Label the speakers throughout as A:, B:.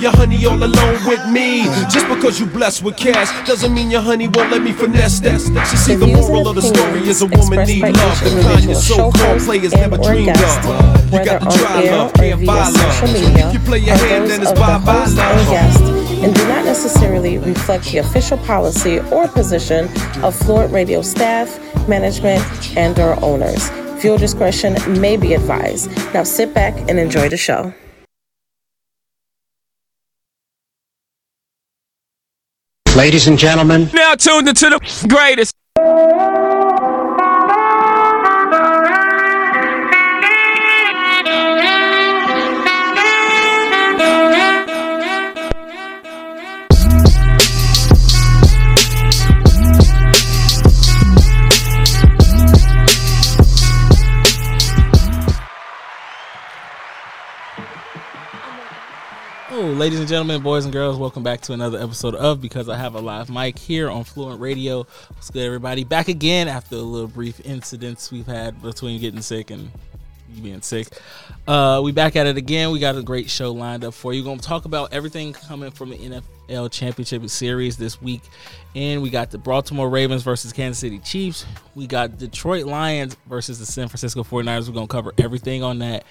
A: your honey all alone with me. Just because you blessed with cash doesn't mean your honey won't let me finesse that. She see the, moral of the story is a woman need love. The kind your so-called players never dreamed of. You got to try love, can't buy love. If you play your hand, then it's bye-bye love
B: and do not necessarily reflect the official policy or position of Fluent Radio staff, management, and or owners. Fuel discretion may be advised. Now sit back and enjoy the show.
C: Ladies and gentlemen,
D: now tuned into the greatest. Ladies and gentlemen, boys and girls, welcome back to another episode of Because I Have a Live Mic here on Fluent Radio. What's good, everybody? Back again after a little brief incidents we've had between getting sick and you being sick. Uh, we back at it again. We got a great show lined up for you. We're going to talk about everything coming from the NFL Championship Series this week. And we got the Baltimore Ravens versus Kansas City Chiefs. We got Detroit Lions versus the San Francisco 49ers. We're going to cover everything on that.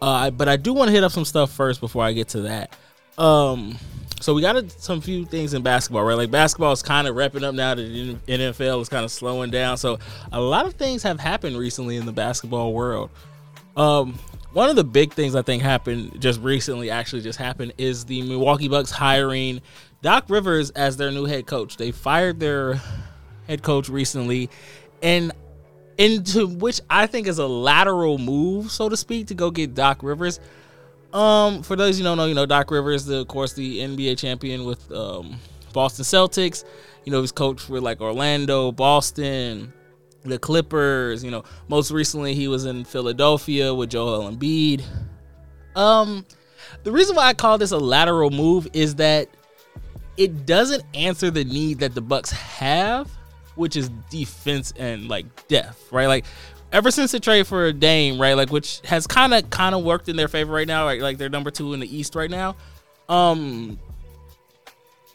D: Uh, but I do want to hit up some stuff first before I get to that. Um, so we got a, some few things in basketball, right? Like basketball is kind of wrapping up now. The NFL is kind of slowing down. So a lot of things have happened recently in the basketball world. Um, one of the big things I think happened just recently, actually just happened, is the Milwaukee Bucks hiring Doc Rivers as their new head coach. They fired their head coach recently, and into which I think is a lateral move, so to speak, to go get Doc Rivers. Um, for those you don't know, you know Doc Rivers, the of course the NBA champion with um, Boston Celtics. You know he's coached with like Orlando, Boston, the Clippers. You know most recently he was in Philadelphia with Joel Embiid. Um, the reason why I call this a lateral move is that it doesn't answer the need that the Bucks have, which is defense and like depth, right? Like ever since the trade for Dame, right, like which has kind of kind of worked in their favor right now, right, like they're number two in the East right now. Um,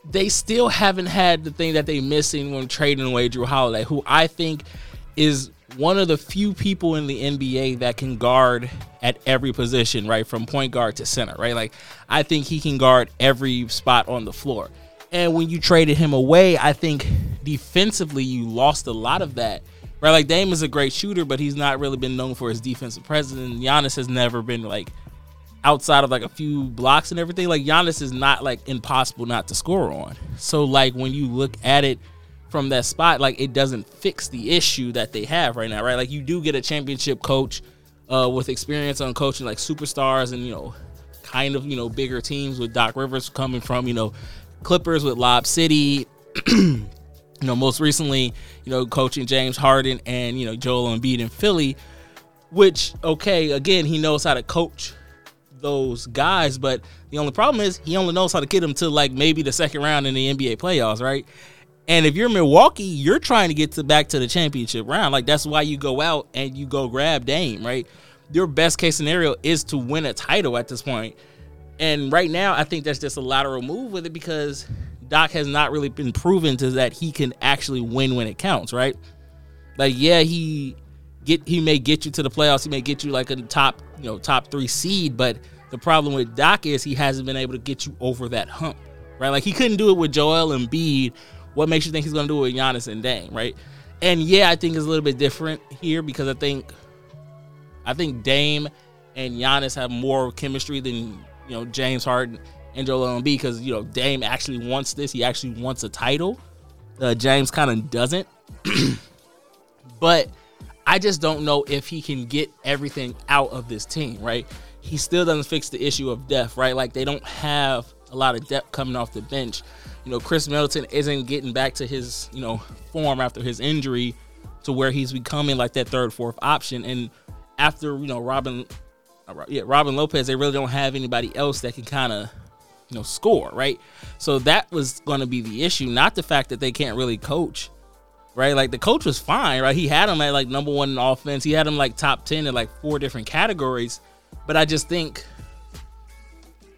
D: they still haven't had the thing that they're missing when trading away Jrue Holiday, who I think is one of the few people in the NBA that can guard at every position, right, from point guard to center, right. Like I think he can guard every spot on the floor. And when you traded him away, I think defensively you lost a lot of that right? Like Dame is a great shooter, but he's not really been known for his defensive presence. And Giannis has never been like outside of like a few blocks and everything. Like Giannis is not like impossible not to score on. So like when you look at it from that spot, like it doesn't fix the issue that they have right now, right? Like you do get a championship coach uh, with experience on coaching like superstars and you know kind of you know bigger teams with Doc Rivers coming from you know Clippers with Lob City. you know, most recently, you know, coaching James Harden and, you know, Joel Embiid in Philly, which, okay, again, he knows how to coach those guys, but the only problem is he only knows how to get them to like maybe the second round in the NBA playoffs, right? And if you're Milwaukee, you're trying to get to back to the championship round. Like that's why you go out and you go grab Dame, right? Your best case scenario is to win a title at this point. And right now, I think that's just a lateral move with it because Doc has not really been proven to that he can actually win when it counts, right? Like, yeah, he get he may get you to the playoffs, he may get you like a top, you know, top three seed, but the problem with Doc is he hasn't been able to get you over that hump, right? Like he couldn't do it with Joel Embiid. What makes you think he's gonna do it with Giannis and Dame, right? And yeah, I think it's a little bit different here because I think I think Dame and Giannis have more chemistry than you know James Harden and Joel Embiid because you know Dame actually wants this. He actually wants a title. Uh, James kind of doesn't, but I just don't know if he can get everything out of this team. Right? He still doesn't fix the issue of depth. Right? Like they don't have a lot of depth coming off the bench. You know, Khris Middleton isn't getting back to his you know form after his injury to where he's becoming like that third, fourth option. And after you know Robin, uh, yeah, Robin Lopez, they really don't have anybody else that can kind of you know score right? So that was going to be the issue not the fact that they can't really coach right? Like the coach was fine right? He had him at like number one in offense. He had him like top 10 in like four different categories. But i just think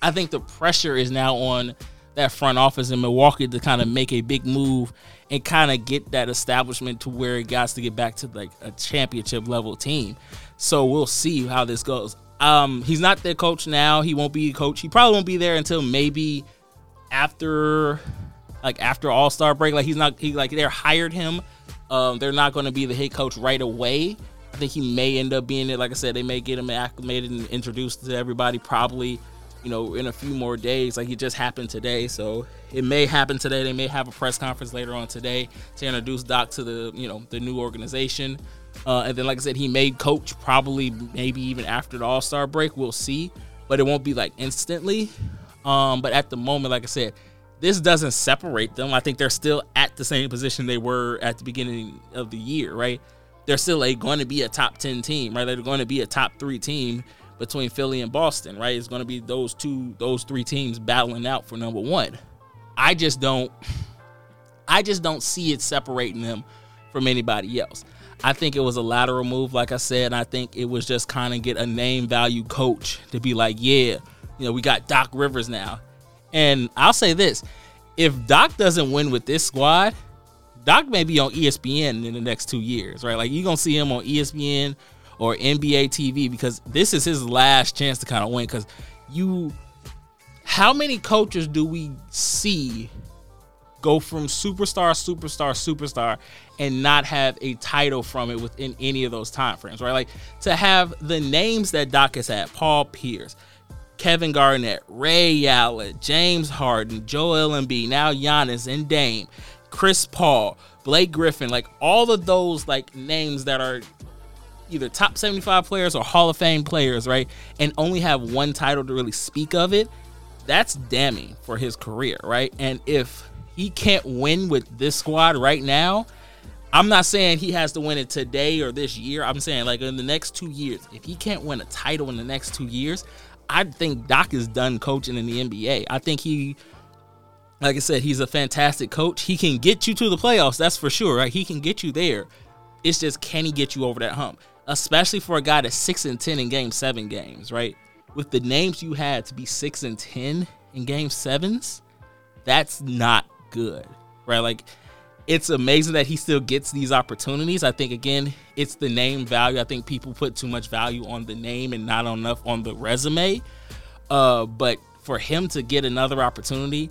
D: I think the pressure is now on that front office in Milwaukee to kind of make a big move and kind of get that establishment to where it got to get back to like a championship level team. So we'll see how this goes. Um, he's not their coach now. He won't be a coach. He probably won't be there until maybe after like after All Star break. Like he's not he like they're hired him. Um, they're not going to be the head coach right away. I think he may end up being it. Like I said, they may get him acclimated and introduced to everybody probably, you know, in a few more days. Like it just happened today, so it may happen today. They may have a press conference later on today to introduce Doc to the, you know, the new organization. Uh, and then, like I said, he made coach probably maybe even after the All Star break. We'll see, but it won't be like instantly. Um, but at the moment, like I said, this doesn't separate them. I think they're still at the same position they were at the beginning of the year, right? They're still going to be a top 10 team, right? They're going to be a top three team between Philly and Boston, right? It's going to be those two, those three teams battling out for number one. I just don't, I just don't see it separating them from anybody else. I think it was a lateral move, like I said. I think it was just kind of get a name value coach to be like, yeah, you know, we got Doc Rivers now. And I'll say this if Doc doesn't win with this squad, Doc may be on ESPN in the next two years, right? Like you're gonna see him on ESPN or NBA TV because this is his last chance to kind of win. Because you, how many coaches do we see go from superstar, superstar, superstar, and not have a title from it within any of those time frames, right? Like to have the names that Doc has had, Paul Pierce, Kevin Garnett, Ray Allen, James Harden, Joel Embiid, now Giannis and Dame, Chris Paul, Blake Griffin, like all of those like names that are either top 75 players or Hall of Fame players, right? And only have one title to really speak of it. That's damning for his career, right? And if he can't win with this squad right now, I'm not saying he has to win it today or this year. I'm saying like in the next two years, if he can't win a title in the next two years, I think Doc is done coaching in the NBA. I think he, like I said, he's a fantastic coach. He can get you to the playoffs, that's for sure, right? He can get you there. It's just can he get you over that hump? Especially for a guy that's six and ten in game seven games, right? With the names you had to be six and ten in game sevens, that's not good, right? Like it's amazing that he still gets these opportunities. I think again, it's the name value. I think people put too much value on the name and not enough on the resume. Uh, but for him to get another opportunity,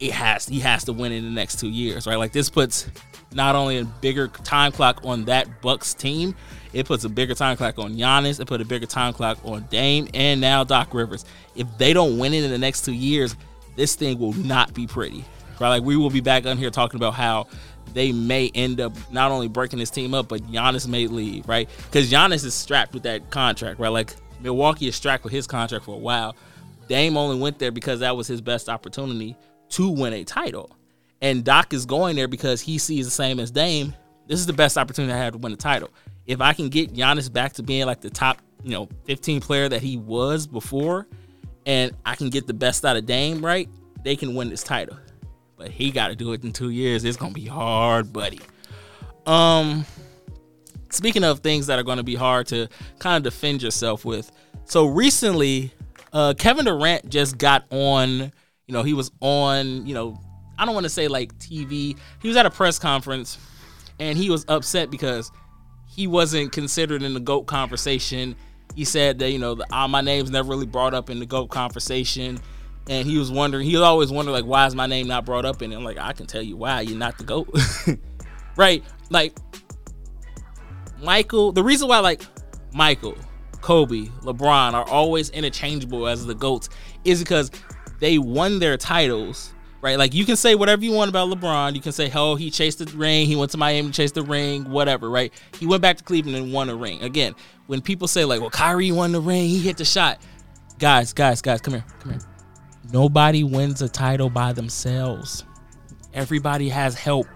D: it has he has to win in the next two years, right? Like this puts not only a bigger time clock on that Bucks team, it puts a bigger time clock on Giannis, it put a bigger time clock on Dame, and now Doc Rivers. If they don't win it in the next two years, this thing will not be pretty right? Like we will be back on here talking about how they may end up not only breaking this team up, but Giannis may leave, right? Because Giannis is strapped with that contract, right? Like Milwaukee is strapped with his contract for a while. Dame only went there because that was his best opportunity to win a title. And Doc is going there because he sees the same as Dame. This is the best opportunity I have to win a title. If I can get Giannis back to being like the top, you know, 15 player that he was before, and I can get the best out of Dame, right? They can win this title but he got to do it in two years. It's gonna be hard, buddy. Um, speaking of things that are gonna be hard to kind of defend yourself with, so recently, uh, Kevin Durant just got on. You know, he was on. You know, I don't want to say like TV. He was at a press conference, and he was upset because he wasn't considered in the goat conversation. He said that you know the, uh, my name's never really brought up in the goat conversation and he was wondering he was always wondering like why is my name not brought up in it? I'm like i can tell you why you're not the goat. Right? Like michael the reason why like michael kobe lebron are always interchangeable as the goats is because they won their titles right? Like you can say whatever you want about lebron. You can say oh he chased the ring. He went to miami chased the ring whatever right? He went back to cleveland and won a ring. Again when people say like well kyrie won the ring. He hit the shot. Guys guys guys come here come here Nobody wins a title by themselves. Everybody has help.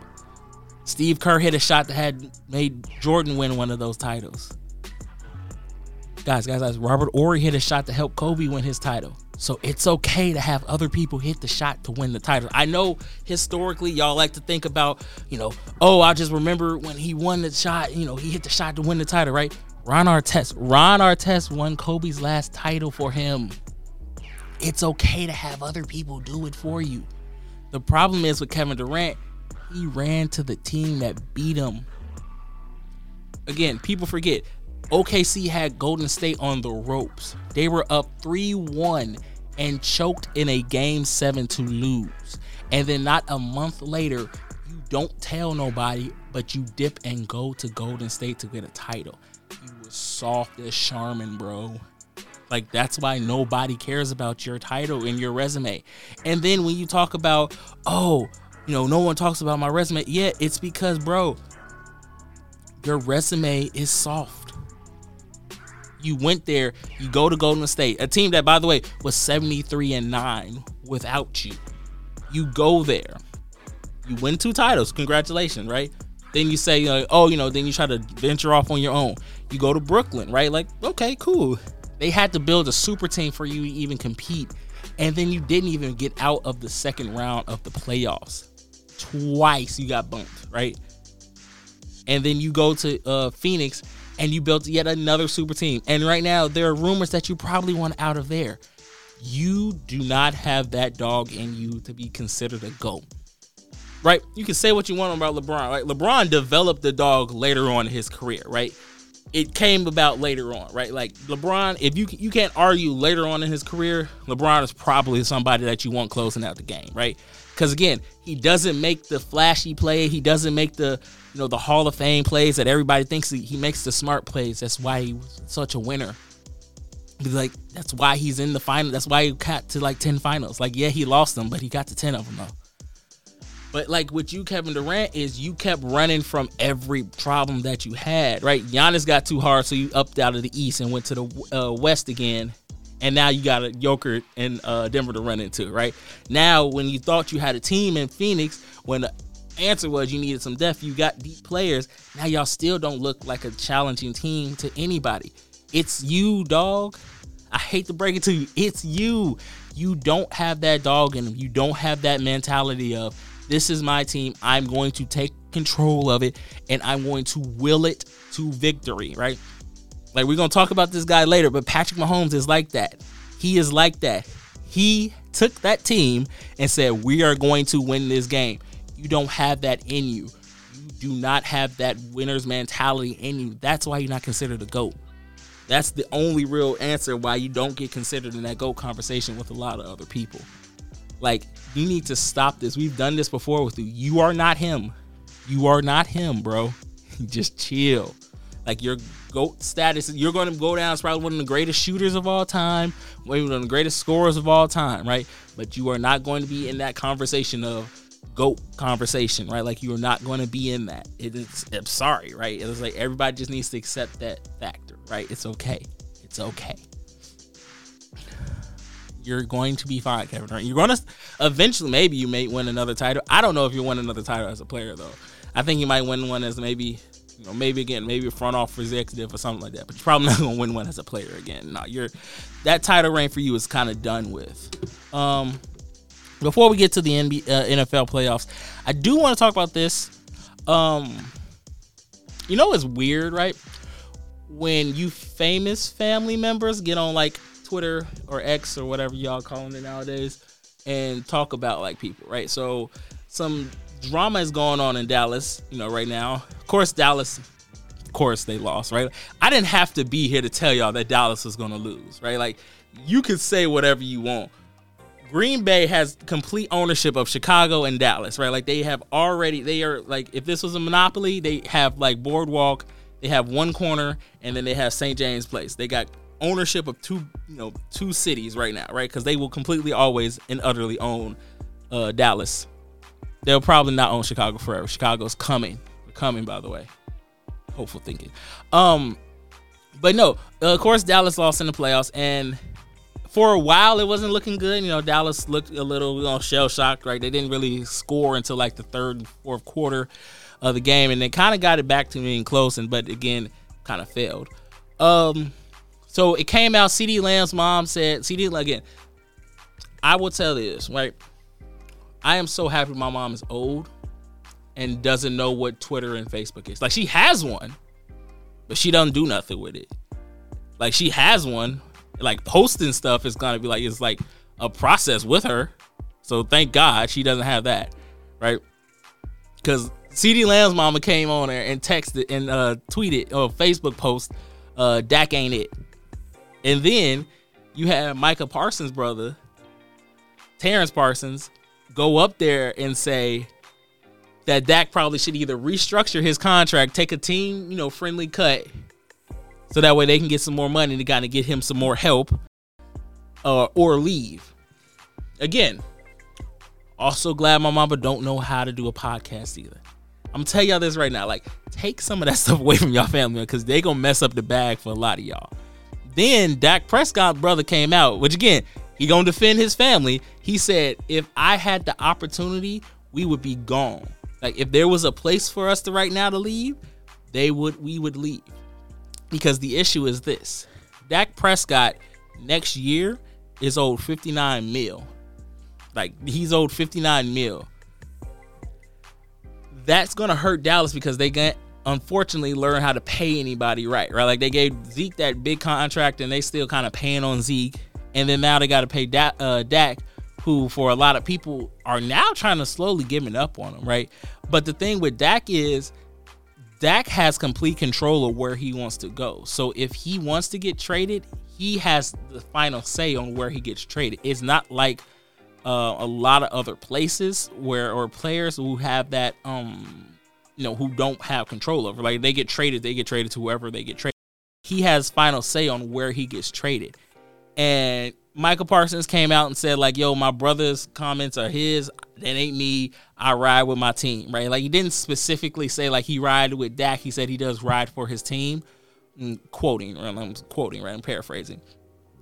D: Steve Kerr hit a shot that had made Jordan win one of those titles. Guys, guys, guys, Robert Horry hit a shot to help Kobe win his title. So it's okay to have other people hit the shot to win the title. I know historically y'all like to think about, you know, oh, I just remember when he won the shot, you know, he hit the shot to win the title, right? Ron Artest. Ron Artest won Kobe's last title for him It's okay to have other people do it for you. The problem is with Kevin Durant, he ran to the team that beat him. Again, people forget OKC had Golden State on the ropes. They were up 3 1 and choked in a game seven to lose. And then, not a month later, you don't tell nobody, but you dip and go to Golden State to get a title. You were soft as Charmin, bro. Like that's why nobody cares about your title and your resume. And then when you talk about, oh, you know, no one talks about my resume. Yeah, it's because, bro, your resume is soft. You went there, you go to Golden State, a team that, by the way, was 73 and 9 without you. You go there, you win two titles. Congratulations, right? Then you say, uh, oh, you know, then you try to venture off on your own. You go to Brooklyn, right? Like, okay, cool. They had to build a super team for you to even compete. And then you didn't even get out of the second round of the playoffs. Twice you got bumped, right? And then you go to uh, Phoenix and you built yet another super team. And right now, there are rumors that you probably want out of there. You do not have that dog in you to be considered a GOAT. Right? You can say what you want about LeBron. Right? LeBron developed the dog later on in his career, right? It came about later on, right? Like LeBron, if you you can't argue later on in his career, LeBron is probably somebody that you want closing out the game, right? Because again, he doesn't make the flashy play. He doesn't make the you know the Hall of Fame plays that everybody thinks he, he makes the smart plays. That's why he was such a winner. Like that's why he's in the final. That's why he got to like ten finals. Like yeah, he lost them, but he got to ten of them though. But like with you, Kevin Durant, is you kept running from every problem that you had, right? Giannis got too hard, so you upped out of the East and went to the uh, West again and now you got a Joker in uh, Denver to run into, right? Now, when you thought you had a team in Phoenix, when the answer was you needed some depth, you got deep players. Now y'all still don't look like a challenging team to anybody. It's you, dog. I hate to break it to you. It's you. You don't have that dog in them. You don't have that mentality of this is my team. I'm going to take control of it and I'm going to will it to victory, right? Like we're gonna talk about this guy later, but Patrick Mahomes is like that. He is like that. He took that team and said, "We are going to win this game." You don't have that in you. You do not have that winner's mentality in you. That's why you're not considered a goat. That's the only real answer why you don't get considered in that goat conversation with a lot of other people. Like you need to stop this. We've done this before with you. You are not him. You are not him, bro. Just chill. Like your GOAT status, you're going to go down as probably one of the greatest shooters of all time, one of the greatest scorers of all time, right? But you are not going to be in that conversation of GOAT conversation, right? Like you are not going to be in that. It is, I'm sorry, right? It's like everybody just needs to accept that factor, right? It's okay. It's okay. You're going to be fine, Kevin. Right? You're going to eventually, maybe you may win another title. I don't know if you win another title as a player, though. I think you might win one as maybe you know, maybe again, maybe a front office executive or something like that. But you're probably not gonna win one as a player again. No, you're that title reign for you is kind of done with. Um, before we get to the NBA, uh, NFL playoffs, I do want to talk about this. Um, you know, it's weird, right? When you famous family members get on like Twitter or X or whatever y'all calling it nowadays and talk about like people, right? So some drama is going on in Dallas, you know, right now. Of course, Dallas, of course, they lost, right? I didn't have to be here to tell y'all that Dallas was going to lose, right? Like, you can say whatever you want. Green Bay has complete ownership of Chicago and Dallas, right? Like, they have already, they are like, if this was a monopoly, they have like Boardwalk, they have one corner, and then they have St. James Place. They got ownership of two, you know, two cities right now, right? Because they will completely always and utterly own uh, Dallas They'll probably not own Chicago forever. Chicago's coming. We're coming, by the way. Hopeful thinking. Um, but no, uh, of course Dallas lost in the playoffs, and for a while it wasn't looking good. You know, Dallas looked a little you know, shell shocked. Right, they didn't really score until like the third and fourth quarter of the game, and they kind of got it back to being close, and but again, kind of failed. Um, so it came out. CeeDee Lamb's mom said, CD again." I will tell this, right? I am so happy my mom is old and doesn't know what Twitter and Facebook is. Like she has one, but she doesn't do nothing with it. Like she has one, like posting stuff is gonna be like it's like a process with her. So thank God she doesn't have that, right? Because CeeDee Lamb's mama came on there and texted and uh, tweeted or Facebook post, uh, Dak ain't it. And then you have Micah Parsons' brother, Terrence Parsons, go up there and say that Dak probably should either restructure his contract, take a team, you know, friendly cut, so that way they can get some more money to kind of get him some more help, uh, or leave. Again, also glad my mama don't know how to do a podcast either. I'm tell y'all this right now. Like, take some of that stuff away from y'all family because they gonna mess up the bag for a lot of y'all. Then Dak Prescott brother came out, which again, he gonna defend his family. He said, if I had the opportunity, we would be gone. Like if there was a place for us to right now to leave, they would we would leave. Because the issue is this. Dak Prescott next year is owed 59 mil. Like he's owed 59 mil. That's gonna hurt Dallas because they got unfortunately learn how to pay anybody right, right? Like they gave Zeke that big contract and they still kind of paying on Zeke, and then now they got to pay da- uh, Dak, who for a lot of people are now trying to slowly giving up on him, right? But the thing with Dak is. Dak has complete control of where he wants to go. So if he wants to get traded, he has the final say on where he gets traded. It's not like uh, a lot of other places where or players who have that um you know who don't have control over like they get traded they get traded to whoever they get traded. He has final say on where he gets traded. And Micah Parsons came out and said like yo my brother's comments are his. That ain't me. I ride with my team right? Like he didn't specifically say like he ride with dak. He said he does ride for his team. I'm quoting right? i'm quoting right? I'm paraphrasing.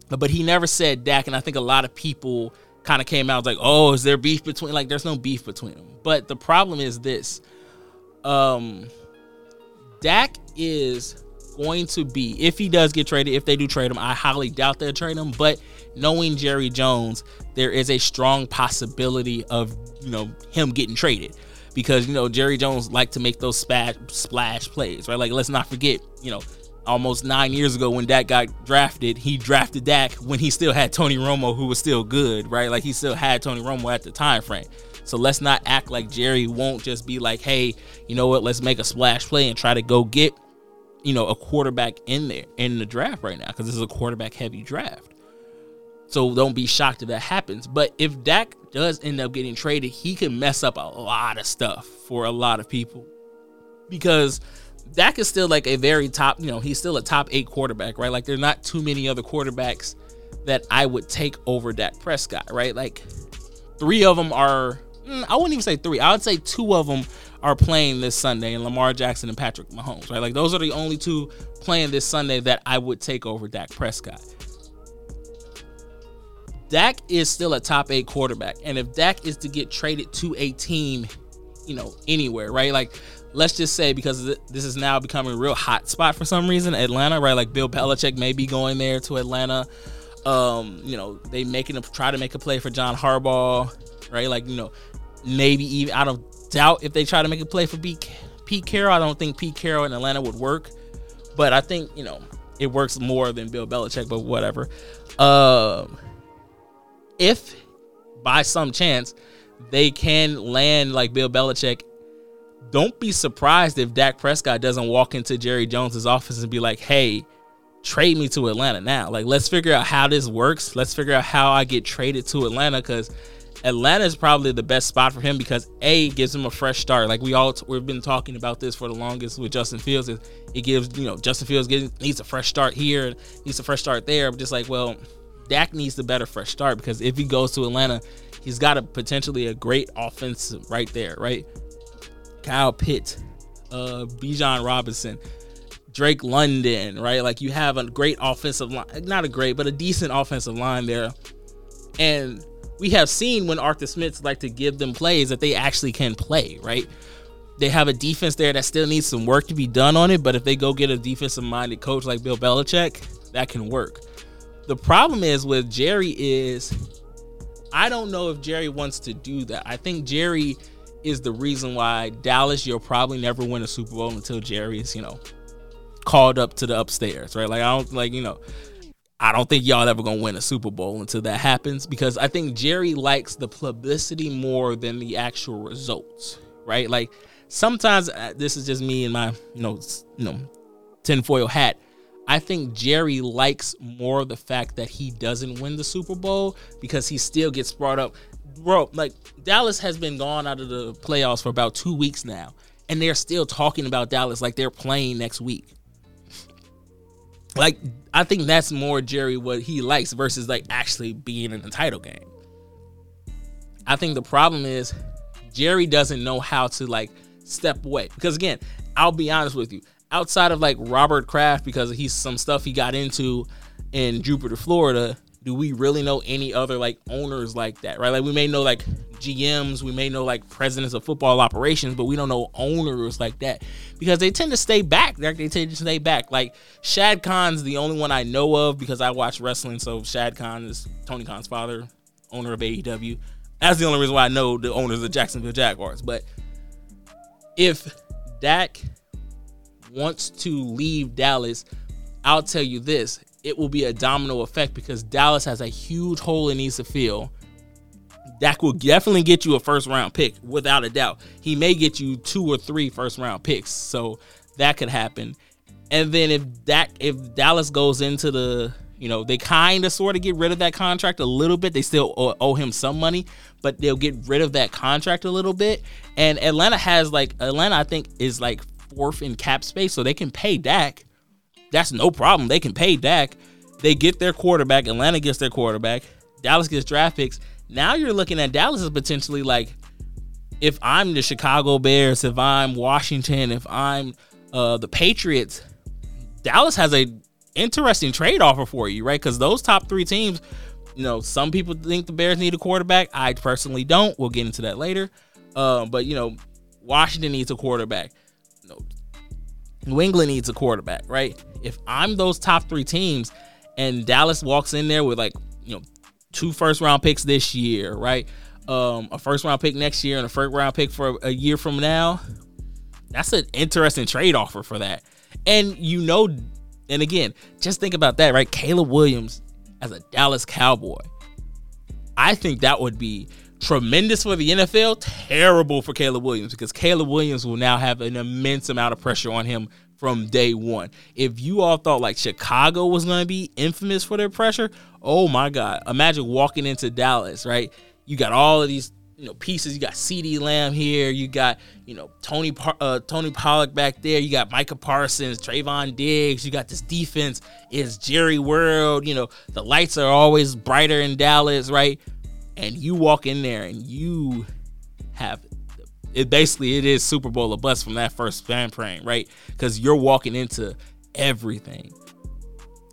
D: But he never said dak and i think a lot of people kind of came out like, oh, is there beef between? Like, there's no beef between them. But the problem is this: um, Dak is going to be if he does get traded. If they do trade him, I highly doubt they'll trade him. But knowing Jerry Jones, there is a strong possibility of you know him getting traded because you know Jerry Jones like to make those splash splash plays, right? Like, let's not forget, you know almost nine years ago when Dak got drafted, he drafted Dak when he still had Tony Romo, who was still good, right? Like he still had Tony Romo at the time frame. So let's not act like Jerry won't just be like, hey, you know what? Let's make a splash play and try to go get, you know, a quarterback in there in the draft right now because this is a quarterback heavy draft. So don't be shocked if that happens. But if Dak does end up getting traded, he can mess up a lot of stuff for a lot of people because Dak is still like a very top, you know, he's still a top eight quarterback, right? Like there's not too many other quarterbacks that I would take over Dak Prescott, right? Like three of them are, I wouldn't even say three. I would say two of them are playing this Sunday, and Lamar Jackson and Patrick Mahomes, right? Like those are the only two playing this Sunday that I would take over Dak Prescott. Dak is still a top eight quarterback, and if Dak is to get traded to a team, you know, anywhere, right? Like let's just say because this is now becoming a real hot spot for some reason, Atlanta, right? Like Bill Belichick may be going there to Atlanta. Um, you know, they making a try to make a play for John Harbaugh, right? Like, you know, maybe even I don't doubt if they try to make a play for Pete, Carroll. I don't think Pete Carroll in Atlanta would work, but I think you know it works more than Bill Belichick. But whatever. Um, if by some chance they can land like Bill Belichick don't be surprised if Dak Prescott doesn't walk into Jerry Jones's office and be like, "Hey, trade me to Atlanta now. Like, let's figure out how this works. Let's figure out how I get traded to Atlanta because Atlanta is probably the best spot for him because a gives him a fresh start. Like we all we've been talking about this for the longest with Justin Fields. Is it gives you know Justin Fields needs a fresh start here, needs a fresh start there. But just like well, Dak needs the better fresh start because if he goes to Atlanta, he's got a potentially a great offense right there, right? Kyle Pitt, uh, Bijan Robinson, Drake London, right? Like you have a great offensive line, not a great, but a decent offensive line there. And we have seen when Arthur Smiths like to give them plays that they actually can play, right? They have a defense there that still needs some work to be done on it, but if they go get a defensive minded coach like Bill Belichick, that can work. The problem is with Jerry is I don't know if Jerry wants to do that. I think Jerry is the reason why Dallas, you'll probably never win a Super Bowl until Jerry is, you know, called up to the upstairs, right? Like I don't like, you know, I don't think y'all ever gonna win a Super Bowl until that happens because I think Jerry likes the publicity more than the actual results, right? Like sometimes uh, this is just me and my you know you know tinfoil hat. I think Jerry likes more the fact that he doesn't win the Super Bowl because he still gets brought up. Bro, like Dallas has been gone out of the playoffs for about two weeks now, and they're still talking about Dallas like they're playing next week. Like I think that's more Jerry what he likes versus like actually being in the title game. I think the problem is Jerry doesn't know how to like step away because again, I'll be honest with you, outside of like Robert Kraft because he's some stuff he got into in Jupiter, Florida, do we really know any other like owners like that, right? Like we may know like GMs, we may know like presidents of football operations, but we don't know owners like that because they tend to stay back. Like they tend to stay back. Like Shad Khan's the only one I know of because I watch wrestling. So Shad Khan is Tony Khan's father, owner of AEW. That's the only reason why I know the owners of Jacksonville Jaguars. But if Dak wants to leave Dallas, I'll tell you this it will be a domino effect because Dallas has a huge hole it needs to fill. Dak will definitely get you a first round pick without a doubt. He may get you two or three first round picks, so that could happen. And then if Dak, if Dallas goes into the, you know, they kind of sort of get rid of that contract a little bit. They still owe, owe him some money, but they'll get rid of that contract a little bit. And Atlanta has like Atlanta, I think, is like fourth in cap space, so they can pay Dak. That's no problem. They can pay Dak. They get their quarterback. Atlanta gets their quarterback. Dallas gets draft picks. Now you're looking at Dallas as potentially like, if I'm the Chicago Bears, if I'm Washington, if I'm uh, the Patriots, Dallas has a interesting trade offer for you, right? Because those top three teams, you know, some people think the Bears need a quarterback. I personally don't. We'll get into that later. Uh, but you know, Washington needs a quarterback. New England needs a quarterback, right? If I'm those top three teams, and Dallas walks in there with like you know two first round picks this year, right? Um, a first round pick next year and a first round pick for a year from now. That's an interesting trade offer for that. And you know, and again, just think about that, right? Caleb Williams as a Dallas Cowboy. I think that would be tremendous for the NFL, terrible for Caleb Williams because Caleb Williams will now have an immense amount of pressure on him from day one. If you all thought like Chicago was going to be infamous for their pressure, oh my God. Imagine walking into Dallas, right? You got all of these you know pieces. You got CeeDee Lamb here. You got you know Tony uh, Tony Pollard back there. You got Micah Parsons, Trevon Diggs. You got this defense. Is Jerry World. You know the lights are always brighter in Dallas, right? And you walk in there and you have it basically it is Super Bowl or bust from that first fan frame, right? Because you're walking into everything.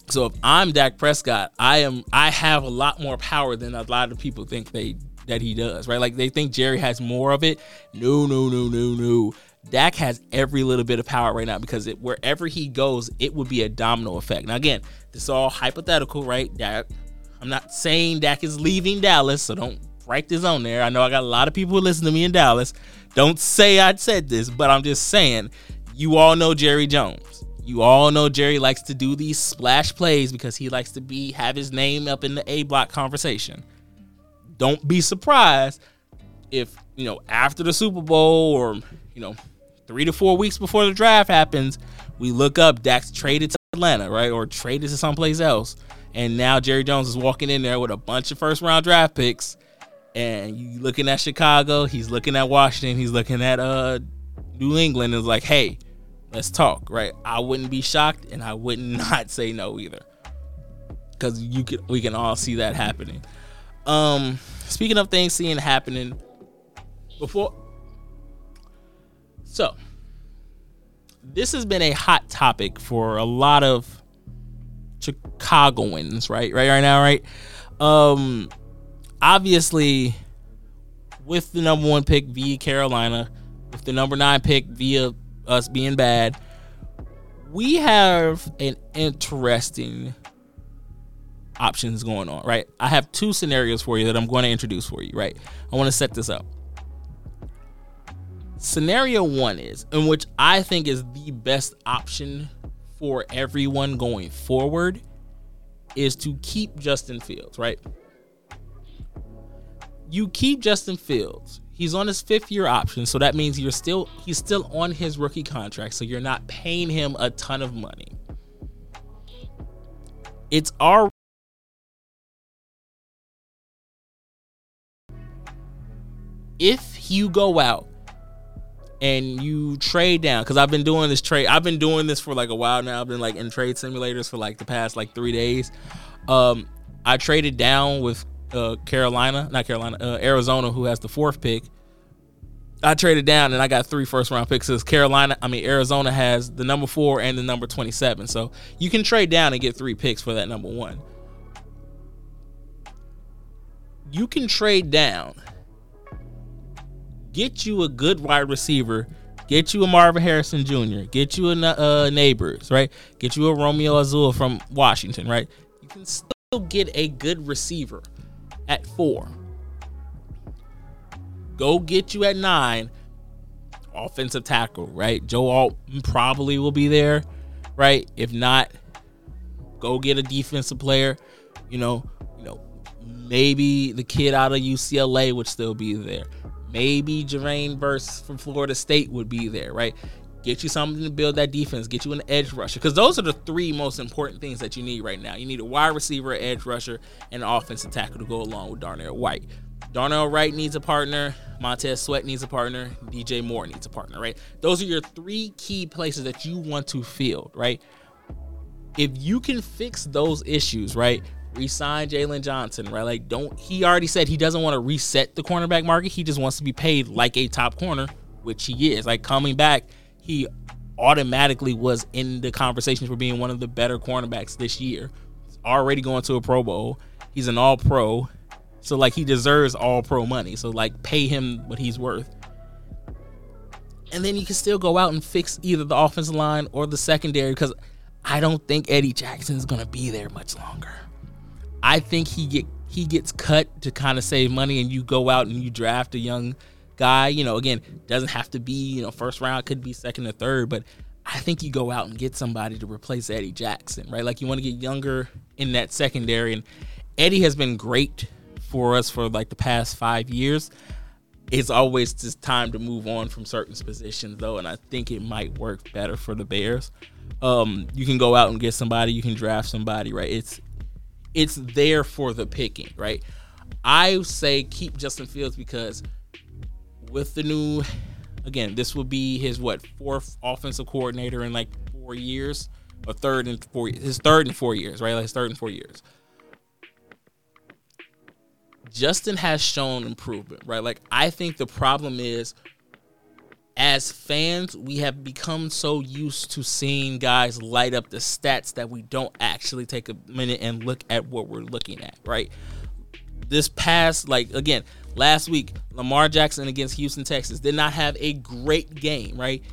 D: So if I'm Dak Prescott, I am I have a lot more power than a lot of people think they that he does, right? Like they think Jerry has more of it. No, no, no, no, no. Dak has every little bit of power right now because it, wherever he goes, it would be a domino effect. Now again, this is all hypothetical, right? Dak, I'm not saying Dak is leaving Dallas, so don't write this on there. I know I got a lot of people who listen to me in Dallas. Don't say I said this, but I'm just saying, you all know Jerry Jones. You all know Jerry likes to do these splash plays because he likes to be have his name up in the A block conversation. Don't be surprised if, you know, after the Super Bowl or, you know, three to four weeks before the draft happens, we look up Dak's traded to Atlanta, right? Or traded to someplace else. And now Jerry Jones is walking in there with a bunch of first round draft picks and you looking at Chicago, he's looking at Washington, he's looking at uh New England and is like, hey, let's talk, right? I wouldn't be shocked and I would not say no either. Cause you can we can all see that happening. Um speaking of things seeing happening before so this has been a hot topic for a lot of Chicagoans, right? Right right now, right? Um obviously, with the number one pick via Carolina, with the number nine pick via us being bad, we have an interesting options going on, right? I have two scenarios for you that I'm going to introduce for you, right? I want to set this up. Scenario one is, in which I think is the best option for everyone going forward, is to keep Justin Fields, right? You keep Justin Fields. He's on his fifth year option, so that means you're still he's still on his rookie contract, so you're not paying him a ton of money. It's our if you go out and you trade down because i've been doing this trade i've been doing this for like a while now. I've been like in trade simulators for like the past like three days. Um i traded down with uh carolina not carolina uh, arizona who has the fourth pick. I traded down and i got three first round picks because carolina i mean arizona has the number four and the number 27 so you can trade down and get three picks for that number one. You can trade down get you a good wide receiver, get you a Marvin Harrison Jr., get you a uh, Nabers, right? Get you a Rome Odunze from Washington, right? You can still get a good receiver at four. Go get you at nine, offensive tackle, right? Joe Alt probably will be there, right? If not, go get a defensive player. You know, you know, maybe the kid out of UCLA would still be there. Maybe Jermaine Burks from Florida State would be there, right? Get you something to build that defense. Get you an edge rusher. Because those are the three most important things that you need right now. You need a wide receiver, edge rusher, and an offensive tackle to go along with Darnell Wright. Darnell Wright needs a partner. Montez Sweat needs a partner. DJ Moore needs a partner, right? Those are your three key places that you want to field, right? If you can fix those issues, right? Resign Jaylon Johnson, right? Like, don't he already said he doesn't want to reset the cornerback market. He just wants to be paid like a top corner, which he is. Like coming back, he automatically was in the conversations for being one of the better cornerbacks this year. He's already going to a Pro Bowl. He's an all pro. So like he deserves all pro money. So like pay him what he's worth. And then you can still go out and fix either the offensive line or the secondary because I don't think Eddie Jackson is going to be there much longer. I think he get he gets cut to kind of save money, and you go out and you draft a young guy. You know, again, doesn't have to be you know first round, could be second or third, but I think you go out and get somebody to replace Eddie Jackson, right? Like you want to get younger in that secondary, and Eddie has been great for us for like the past five years. It's always just time to move on from certain positions, though, and I think it might work better for the Bears. Um, you can go out and get somebody, you can draft somebody, right? It's it's there for the picking, right? I say keep Justin Fields because with the new, again, this will be his what fourth offensive coordinator in like four years, or third and four, his third and four years, right? Like his third and four years. Justin has shown improvement, right? Like I think the problem is as fans, we have become so used to seeing guys light up the stats that we don't actually take a minute and look at what we're looking at, right? This past, like, again, last week, Lamar Jackson against Houston, Texas did not have a great game, right?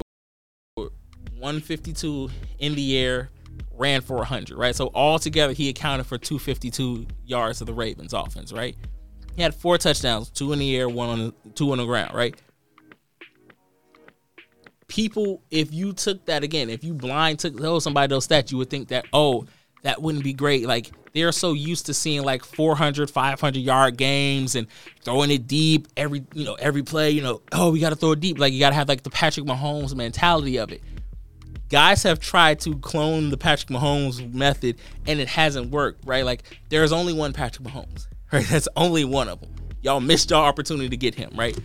D: 152 in the air, ran for 100, right? So altogether, he accounted for 252 yards of the Ravens offense, right? He had four touchdowns, two in the air, one on the, two on the ground, right? People, if you took that again, if you blind took told somebody those stats, you would think that, oh, that wouldn't be great. Like they're so used to seeing like 400, 500 yard games and throwing it deep every, you know, every play, you know, oh, we got to throw it deep. Like you got to have like the Patrick Mahomes mentality of it. Guys have tried to clone the Patrick Mahomes method and it hasn't worked, right? Like there's only one Patrick Mahomes, right? That's only one of them. Y'all missed your opportunity to get him, right?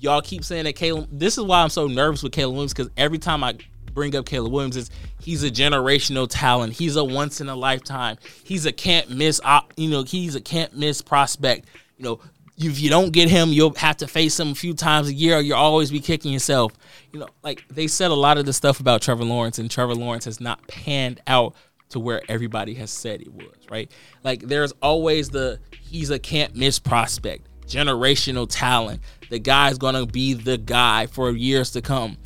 D: Y'all keep saying that Caleb. This is why I'm so nervous with Caleb Williams because every time I bring up Caleb Williams, is he's a generational talent. He's a once in a lifetime. He's a can't miss. You know, he's a can't miss prospect. You know, if you don't get him, you'll have to face him a few times a year, or you'll always be kicking yourself. You know, like they said a lot of the stuff about Trevor Lawrence, and Trevor Lawrence has not panned out to where everybody has said he was, right? Like there's always the he's a can't miss prospect generational talent. The guy's gonna be the guy for years to come.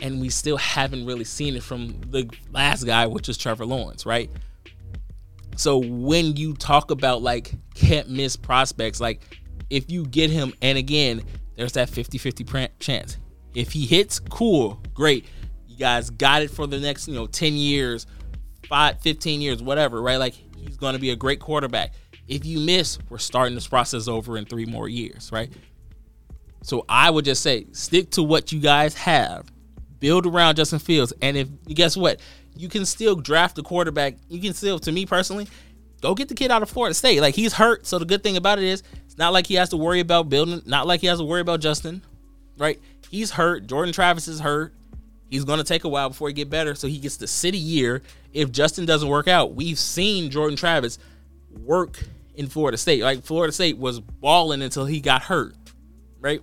D: And we still haven't really seen it from the last guy, which is Trevor Lawrence, right? So when you talk about like can't miss prospects, like if you get him, and again, there's that 50 50 chance. If he hits, cool, great. You guys got it for the next, you know, 10 years, five, 15 years, whatever, right? Like He's going to be a great quarterback. If you miss, we're starting this process over in three more years, right? So I would just say stick to what you guys have, build around Justin Fields, and if guess what, you can still draft a quarterback. You can still, to me personally, go get the kid out of Florida State. Like he's hurt, so the good thing about it is it's not like he has to worry about building. Not like he has to worry about Justin, right? He's hurt. Jordan Travis is hurt. He's going to take a while before he get better, so he gets the city year. If Justin doesn't work out, we've seen Jordan Travis work in Florida State. Like Florida State was balling until he got hurt, right?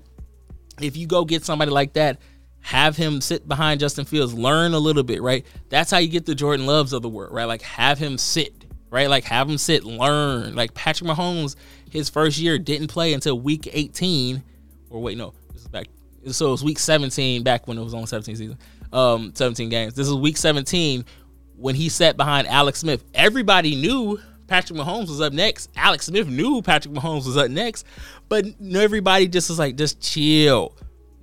D: If you go get somebody like that, have him sit behind Justin Fields, learn a little bit, right? That's how you get the Jordan Loves of the world, right? Like have him sit, right? Like have him sit, learn. Like Patrick Mahomes, his first year didn't play until week 18, or wait, no, this is back. So it was week 17 back when it was on 17 season, um, 17 games. This is week 17 when he sat behind Alex Smith. Everybody knew Patrick Mahomes was up next. Alex Smith knew Patrick Mahomes was up next, but everybody just was like, just chill.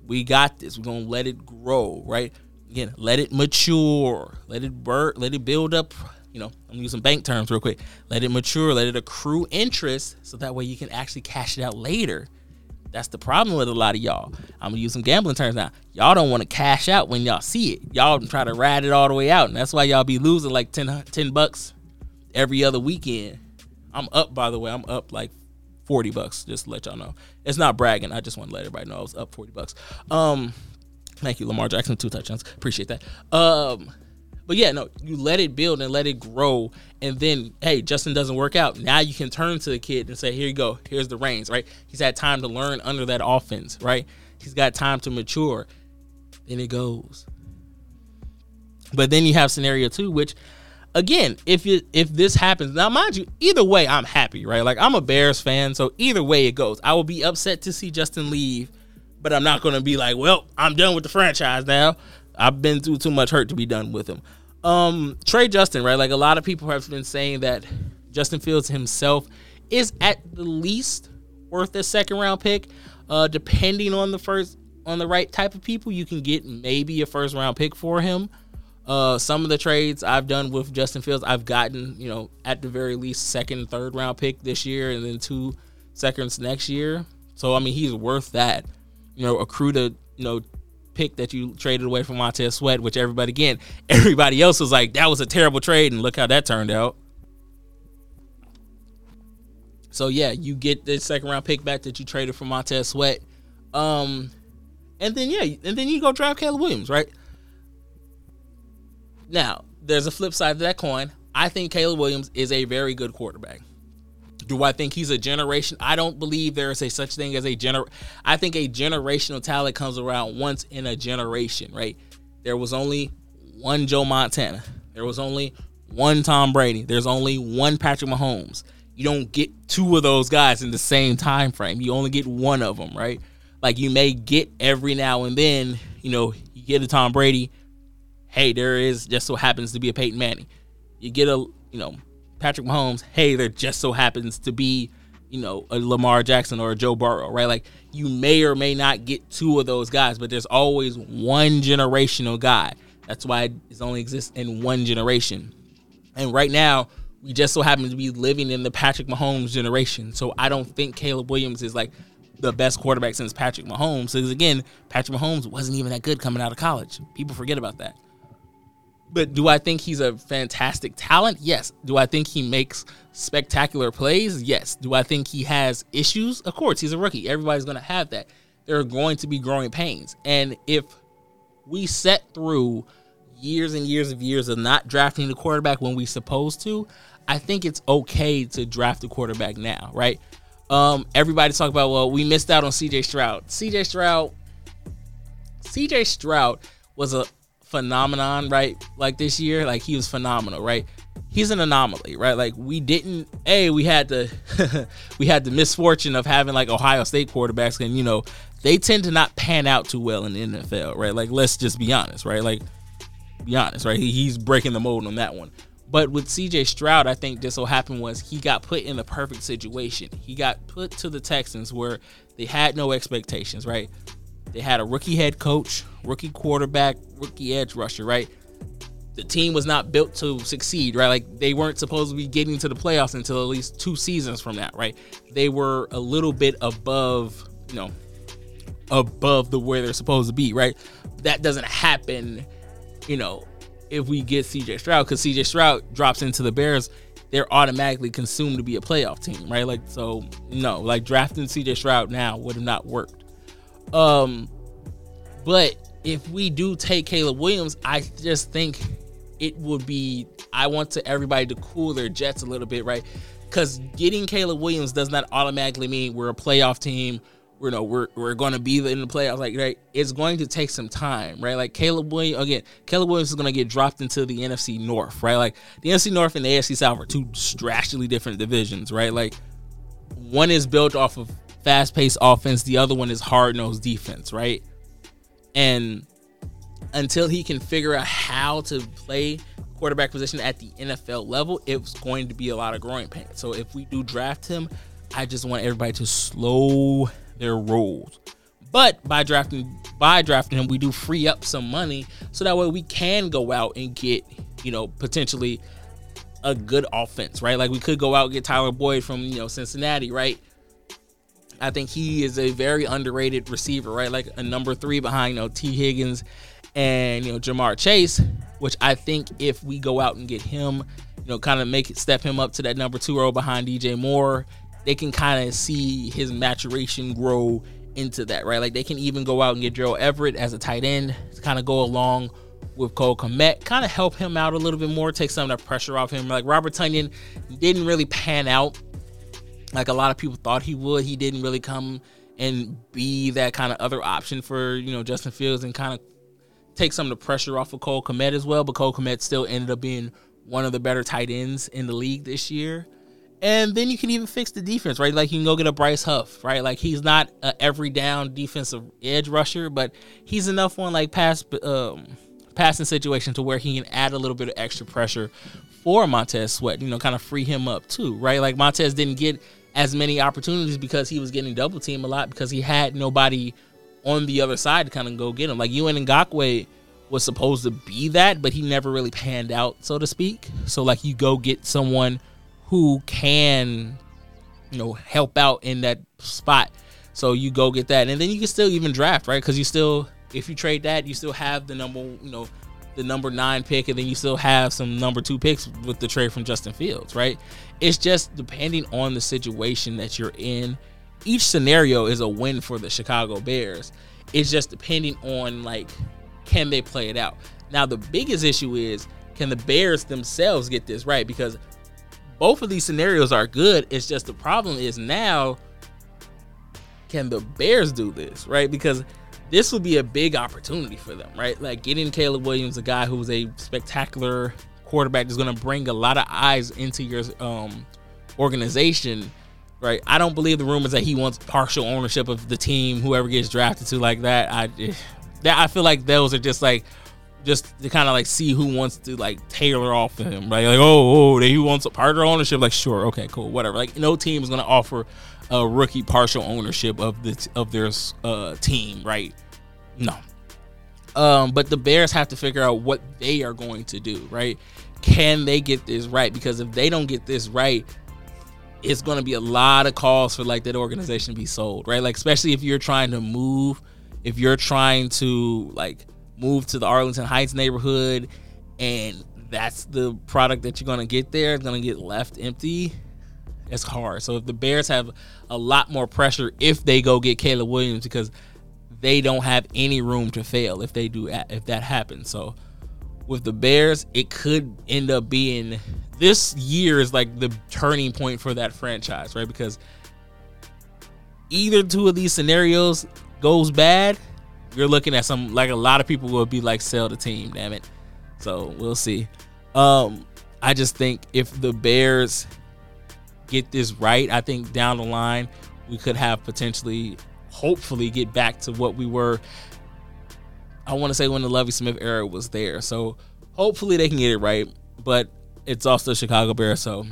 D: We got this. We're gonna let it grow, right? Again, let it mature, let it burn, let it build up. You know, I'm using bank terms real quick. Let it mature, let it accrue interest, so that way you can actually cash it out later. That's the problem with a lot of y'all. I'm gonna use some gambling terms now. Y'all don't want to cash out when y'all see it. Y'all try to ride it all the way out, and that's why y'all be losing like 10, 10 bucks every other weekend. I'm up, by the way. I'm up like 40 bucks, just to let y'all know. It's not bragging. I just want to let everybody know I was up 40 bucks. Um, thank you, Lamar Jackson, two touchdowns. Appreciate that. Um, but yeah, no, you let it build and let it grow. And then, hey, Justin doesn't work out. Now you can turn to the kid and say, here you go. Here's the reins, right? He's had time to learn under that offense, right? He's got time to mature. Then it goes. But then you have scenario two, which again, if you if this happens, now mind you, either way, I'm happy, right? Like I'm a Bears fan, so either way it goes, I will be upset to see Justin leave, but I'm not gonna be like, well, I'm done with the franchise now. I've been through too much hurt to be done with him. Um, Trey Justin, right? Like a lot of people have been saying that Justin Fields himself is at the least worth a second round pick. Uh, depending on the first on the right type of people, you can get maybe a first round pick for him. Uh, some of the trades I've done with Justin Fields, I've gotten, you know, at the very least second, third round pick this year, and then two seconds next year. So I mean, he's worth that. You know, accrue to you know pick that you traded away from Montez Sweat, which everybody again, everybody else was like that was a terrible trade, and look how that turned out. So yeah, you get the second round pick back that you traded for Montez Sweat, um, and then yeah, and then you go draft Caleb Williams, right? Now, there's a flip side to that coin. I think Caleb Williams is a very good quarterback. Do I think he's a generation? I don't believe there is a such thing as a gener. I think a generational talent comes around once in a generation, right? There was only one Joe Montana. There was only one Tom Brady. There's only one Patrick Mahomes. You don't get two of those guys in the same time frame. You only get one of them, right? Like you may get every now and then, you know, you get a Tom Brady, hey, there is just so happens to be a Peyton Manning. You get a, you know, Patrick Mahomes, hey, there just so happens to be, you know, a Lamar Jackson or a Joe Burrow, right? Like you may or may not get two of those guys, but there's always one generational guy. That's why it only exists in one generation. And right now, we just so happen to be living in the Patrick Mahomes generation. So I don't think Caleb Williams is like the best quarterback since Patrick Mahomes. Because again, Patrick Mahomes wasn't even that good coming out of college. People forget about that. But do I think he's a fantastic talent? Yes. Do I think he makes spectacular plays? Yes. Do I think he has issues? Of course, he's a rookie. Everybody's going to have that. There are going to be growing pains. And if we set through years and years of years of not drafting the quarterback when we supposed to, I think it's okay to draft the quarterback now, right? Um, everybody's talking about, well, we missed out on CJ Stroud. CJ Stroud, CJ Stroud was a phenomenon, right? Like this year, like he was phenomenal, right? He's an anomaly, right? Like we didn't, a we had the we had the misfortune of having like Ohio State quarterbacks, and you know they tend to not pan out too well in the NFL, right? Like let's just be honest, right? Like be honest, right? He, he's breaking the mold on that one. But with CJ Stroud, I think this will happen was he got put in the perfect situation. He got put to the Texans where they had no expectations, right? They had a rookie head coach, rookie quarterback, rookie edge rusher, right? the team was not built to succeed, right? Like they weren't supposed to be getting to the playoffs until at least two seasons from now, right? They were a little bit above, you know, above the where they're supposed to be, right? That doesn't happen, you know, if we get CJ Stroud because CJ Stroud drops into the Bears, they're automatically consumed to be a playoff team, right? Like so, no, like drafting CJ Stroud now would have not worked. Um, but if we do take Caleb Williams, I just think it would be. I want to everybody to cool their jets a little bit, right? Because getting Caleb Williams does not automatically mean we're a playoff team you know we're we're going to be in the playoffs like right it's going to take some time right like Caleb Williams again Caleb Williams is going to get dropped into the NFC North right like the NFC North and the AFC South are two drastically different divisions right like one is built off of fast-paced offense the other one is hard-nosed defense right and until he can figure out how to play quarterback position at the NFL level it's going to be a lot of growing pains so if we do draft him I just want everybody to slow their rolls. But by drafting by drafting him, we do free up some money so that way we can go out and get, you know, potentially a good offense, right? Like we could go out and get Tyler Boyd from, you know, Cincinnati, right? I think he is a very underrated receiver, right? Like a number three behind, you know, Tee Higgins and, you know, Ja'Marr Chase, which I think if we go out and get him, you know, kind of make it step him up to that number two role behind DJ Moore they can kind of see his maturation grow into that, right? Like they can even go out and get Gerald Everett as a tight end to kind of go along with Cole Kmet, kind of help him out a little bit more, take some of that pressure off him. Like Robert Tonyan didn't really pan out like a lot of people thought he would. He didn't really come and be that kind of other option for, you know, Justin Fields and kind of take some of the pressure off of Cole Kmet as well. But Cole Kmet still ended up being one of the better tight ends in the league this year. And then you can even fix the defense, right? Like you can go get a Bryce Huff, right? Like he's not a every down defensive edge rusher, but he's enough on like pass um, passing situation to where he can add a little bit of extra pressure for Montez Sweat. You know, kind of free him up too, right? Like Montez didn't get as many opportunities because he was getting double team a lot because he had nobody on the other side to kind of go get him. Like Ewan Ngakoue was supposed to be that, but he never really panned out, so to speak. So like you go get someone who can, you know, help out in that spot. So you go get that, and then you can still even draft, right? Because you still, if you trade that, you still have the number, you know, the number nine pick, and then you still have some number two picks with the trade from Justin Fields, right? It's just depending on the situation that you're in. Each scenario is a win for the Chicago Bears. It's just depending on like, can they play it out? Now the biggest issue is can the Bears themselves get this right? Because both of these scenarios are good. It's just the problem is now can the Bears do this, right? Because this would be a big opportunity for them, right? Like getting Caleb Williams, a guy who's a spectacular quarterback, is going to bring a lot of eyes into your um, organization, right? I don't believe the rumors that he wants partial ownership of the team, whoever gets drafted to like that. I that I feel like those are just like just to kind of like see who wants to like tailor off to him, right? Like, oh, oh, he wants a partner ownership. Like, sure, okay, cool, whatever. Like, no team is gonna offer a rookie partial ownership of the of their uh, team, right? No. Um, but the Bears have to figure out what they are going to do, right? Can they get this right? Because if they don't get this right, it's going to be a lot of calls for like that organization to be sold, right? Like especially if you're trying to move, if you're trying to like move to the Arlington Heights neighborhood and that's the product that you're going to get there, it's going to get left empty. It's hard. So if the Bears have a lot more pressure if they go get Caleb Williams because they don't have any room to fail if they do if that happens. So with the Bears, it could end up being this year is like the turning point for that franchise, right? Because either two of these scenarios goes bad, you're looking at some like a lot of people will be like sell the team, damn it. So we'll see. Um, I just think if the Bears get this right, I think down the line we could have potentially, hopefully, get back to what we were. I want to say when the Lovie Smith era was there. So hopefully they can get it right. But it's also Chicago Bears, so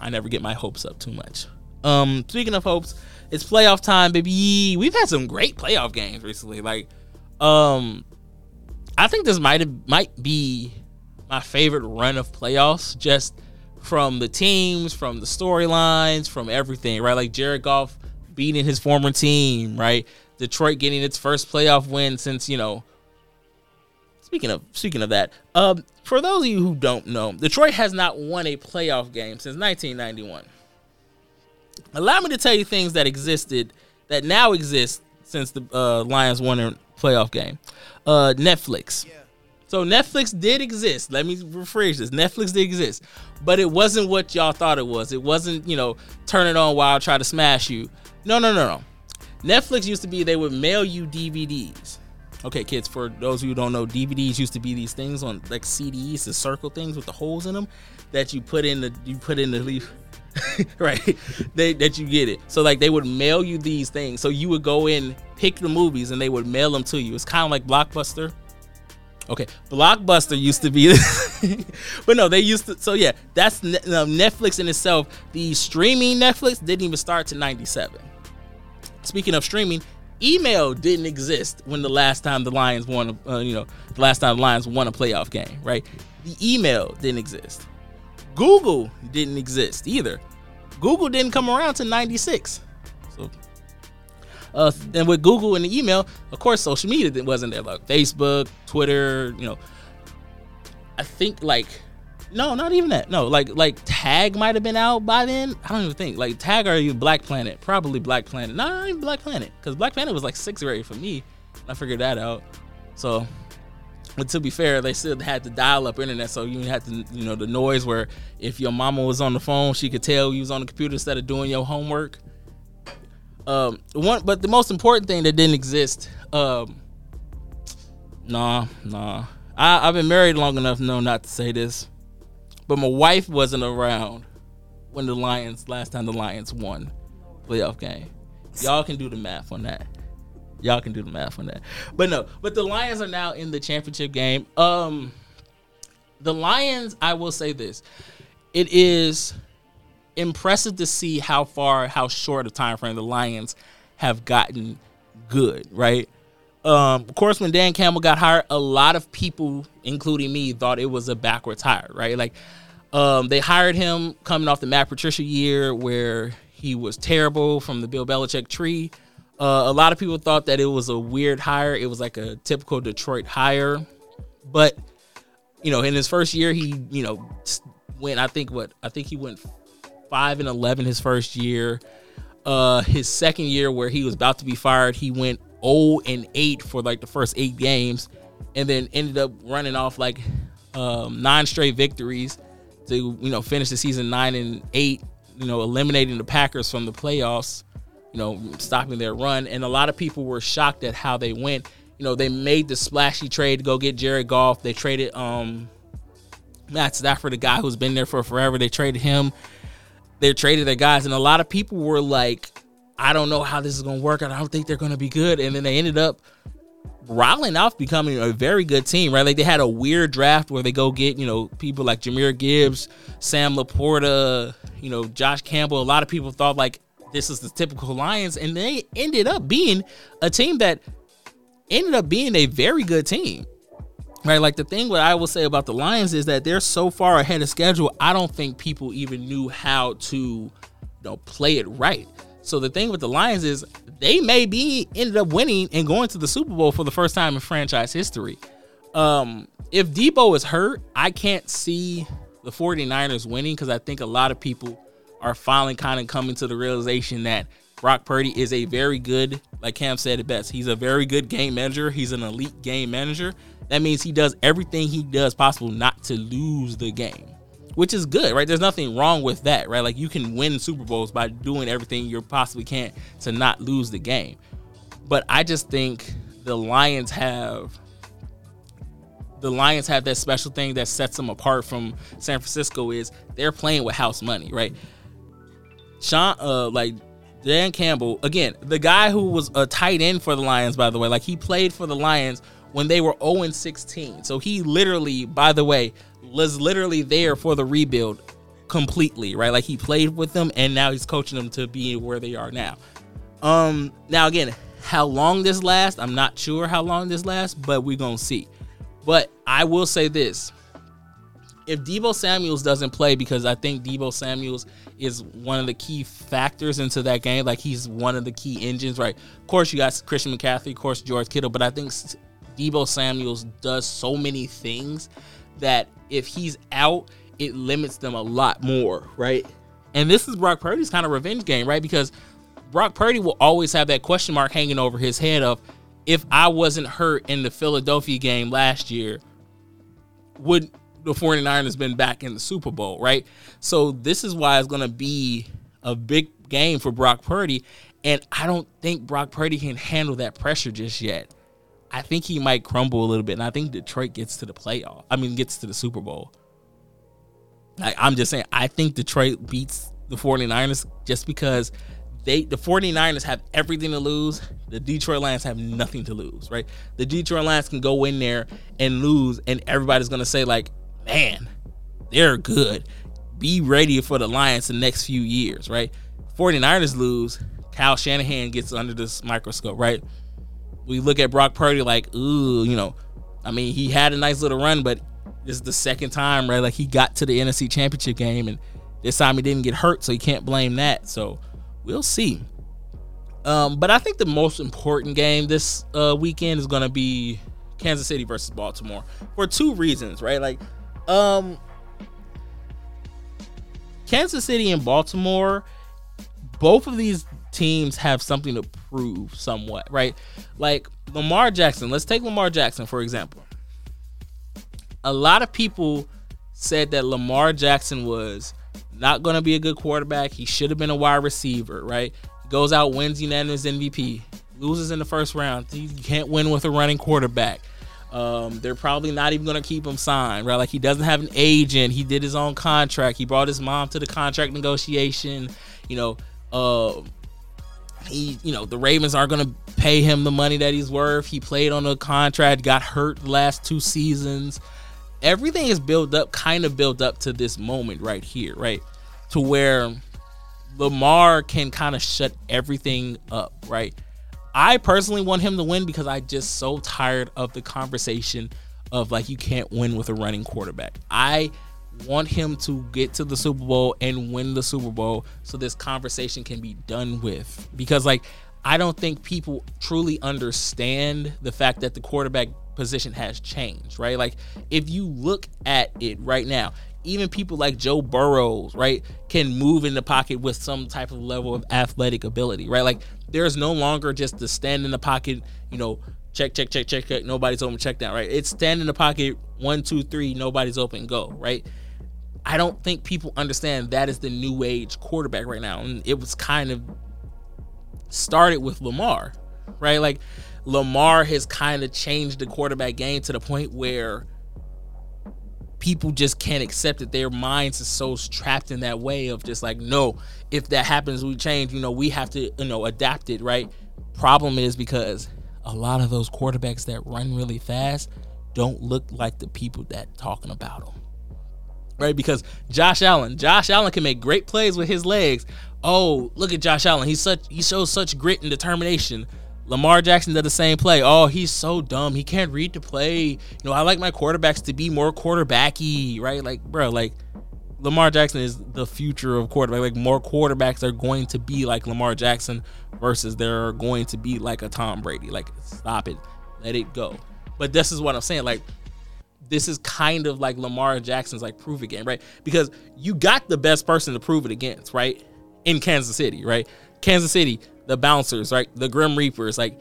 D: I never get my hopes up too much. Um, speaking of hopes, it's playoff time, baby. We've had some great playoff games recently. Like, um, I think this might have might be my favorite run of playoffs, just from the teams, from the storylines, from everything, right? Like Jared Goff beating his former team, right? Detroit getting its first playoff win since, you know, speaking of speaking of that, um, for those of you who don't know, Detroit has not won a playoff game since 1991. Allow me to tell you things that existed that now exist since the uh, Lions won a playoff game. Uh, Netflix. So Netflix did exist. Let me rephrase this. Netflix did exist, but it wasn't what y'all thought it was. It wasn't, you know, turn it on while I try to smash you. No, no, no, no. Netflix used to be they would mail you DVDs. Okay, kids, for those who don't know, DVDs used to be these things on like CDs, the circle things with the holes in them that you put in the you put in the leaf. right they, that you get it so like they would mail you these things so you would go in pick the movies and they would mail them to you it's kind of like blockbuster Okay, Blockbuster used to be, but no, they used to. So yeah, that's um, Netflix in itself. The streaming Netflix didn't even start to '97. Speaking of streaming, email didn't exist when the last time the Lions won. Uh, you know, the last time the Lions won a playoff game, right? The email didn't exist. Google didn't exist either. Google didn't come around to '96. So uh, and with Google and the email, of course, social media wasn't there, like Facebook, Twitter. You know, I think like no, not even that. No, like like Tag might have been out by then. I don't even think like Tag or even Black Planet, probably Black Planet. No, not even Black Planet, because Black Planet was like sixth grade for me. I figured that out. So, but to be fair, they still had to dial up internet, so you had to, you know, the noise where if your mama was on the phone, she could tell you was on the computer instead of doing your homework. Um, one, but the most important thing that didn't exist. Um, nah, nah. I, I've been married long enough, no, not to say this, but my wife wasn't around when the Lions last time the Lions won playoff game. Y'all can do the math on that. Y'all can do the math on that. But no, but the Lions are now in the championship game. Um the Lions, I will say this. It is impressive to see how far, how short a time frame the Lions have gotten good, right? Um, of course, when Dan Campbell got hired, a lot of people, including me, thought it was a backwards hire, right? Like, um, they hired him coming off the Matt Patricia year where he was terrible from the Bill Belichick tree. Uh, a lot of people thought that it was a weird hire. It was like a typical Detroit hire, but you know, in his first year, he you know went. I think what I think he went five and eleven his first year. Uh, his second year, where he was about to be fired, he went 0 and 8 for like the first eight games, and then ended up running off like um, nine straight victories to you know finish the season nine and eight. You know, eliminating the Packers from the playoffs. You know, stopping their run, and a lot of people were shocked at how they went. You know, they made the splashy trade to go get Jared Goff. They traded um Matt Stafford, the guy who's been there for forever. They traded him they traded their guys, and a lot of people were like, I don't know how this is going to work. I don't think they're going to be good. And then they ended up rolling off becoming a very good team, right? Like they had a weird draft where they go get, you know, people like Jahmyr Gibbs, Sam LaPorta, you know, Josh Campbell. A lot of people thought like this is the typical Lions, and they ended up being a team that ended up being a very good team. Right, like the thing what I will say about the Lions is that they're so far ahead of schedule. I don't think people even knew how to, you know, play it right. So the thing with the Lions is they may be ended up winning and going to the Super Bowl for the first time in franchise history. Um, if Deebo is hurt, I can't see the 49ers winning because I think a lot of people are finally kind of coming to the realization that Brock Purdy is a very good, like Cam said it best, he's a very good game manager. He's an elite game manager. That means he does everything he does possible not to lose the game, which is good, right? There's nothing wrong with that, right? Like you can win Super Bowls by doing everything you possibly can to not lose the game. But I just think the Lions have the Lions have that special thing that sets them apart from San Francisco is they're playing with house money, right? Sean, uh, like Dan Campbell, again, the guy who was a tight end for the Lions, by the way, like he played for the Lions when they were 0 16. So he literally, by the way, was literally there for the rebuild completely, right? Like he played with them and now he's coaching them to be where they are now. Um now again, how long this lasts, I'm not sure how long this lasts, but we're going to see. But I will say this. if Deebo Samuels doesn't play, because I think Deebo Samuels is one of the key factors into that game, like he's one of the key engines, right? Of course, you got Christian McCaffrey, of course, George Kittle, but I think Deebo Samuels does so many things that if he's out, it limits them a lot more, right? And this is Brock Purdy's kind of revenge game, right? Because Brock Purdy will always have that question mark hanging over his head of if I wasn't hurt in the Philadelphia game last year, would the 49ers been back in the Super Bowl, right? So this is why it's going to be a big game for Brock Purdy. And I don't think Brock Purdy can handle that pressure just yet. I think he might crumble a little bit. And I think Detroit gets to the playoff. I mean, gets to the Super Bowl. Like, I'm just saying, I think Detroit beats the 49ers just because they the 49ers have everything to lose. The Detroit Lions have nothing to lose, right? The Detroit Lions can go in there and lose, and everybody's gonna say, like, man, they're good. Be ready for the Lions the next few years, right? 49ers lose, Kyle Shanahan gets under this microscope, right? We look at Brock Purdy like, ooh, you know, I mean, he had a nice little run, but this is the second time, right? Like he got to the NFC Championship game, and this time he didn't get hurt, so you can't blame that. So we'll see. Um, but I think the most important game this uh, weekend is going to be Kansas City versus Baltimore for two reasons, right? Like, um, Kansas City and Baltimore, both of these teams have something to prove somewhat, right? Like Lamar Jackson, let's take Lamar Jackson for example. A lot of people said that Lamar Jackson was not going to be a good quarterback. He should have been a wide receiver, right? Goes out, wins unanimous MVP, loses in the first round. You can't win with a running quarterback. Um, they're probably not even going to keep him signed, right? Like he doesn't have an agent. He did his own contract. He brought his mom to the contract negotiation. You know, uh, he, you know, the Ravens aren't going to pay him the money that he's worth. He played on a contract, got hurt last two seasons. Everything is built up, kind of built up to this moment right here, right? To where Lamar can kind of shut everything up, right? I personally want him to win because I just so tired of the conversation of like you can't win with a running quarterback. I want him to get to the Super Bowl and win the Super Bowl so this conversation can be done with. Because like I don't think people truly understand the fact that the quarterback position has changed, right? Like if you look at it right now, even people like Joe Burrows, right, can move in the pocket with some type of level of athletic ability, right? Like there's no longer just the stand in the pocket, you know, check, check, check, check, check, nobody's open, check down, right? It's stand in the pocket, one, two, three, nobody's open, go, right? I don't think people understand that is the new age quarterback right now. And it was kind of started with Lamar, right? Like Lamar has kind of changed the quarterback game to the point where people just can't accept it. Their minds are so trapped in that way of just like, no, if that happens, we change. You know, we have to, you know, adapt it, right? Problem is because a lot of those quarterbacks that run really fast don't look like the people that talking about them. Right? Because Josh Allen, Josh Allen can make great plays with his legs. Oh, look at Josh Allen. He's such he shows such grit and determination. Lamar Jackson did the same play. Oh, he's so dumb. He can't read the play. You know, I like my quarterbacks to be more quarterbacky, right? Like, bro, like Lamar Jackson is the future of quarterback. Like more quarterbacks are going to be like Lamar Jackson versus they're going to be like a Tom Brady. Like, stop it. Let it go. But this is what I'm saying. Like, this is kind of like Lamar Jackson's like prove it right? Because you got the best person to prove it against, right? In Kansas City, right? Kansas City, the bouncers, right? The Grim Reapers, like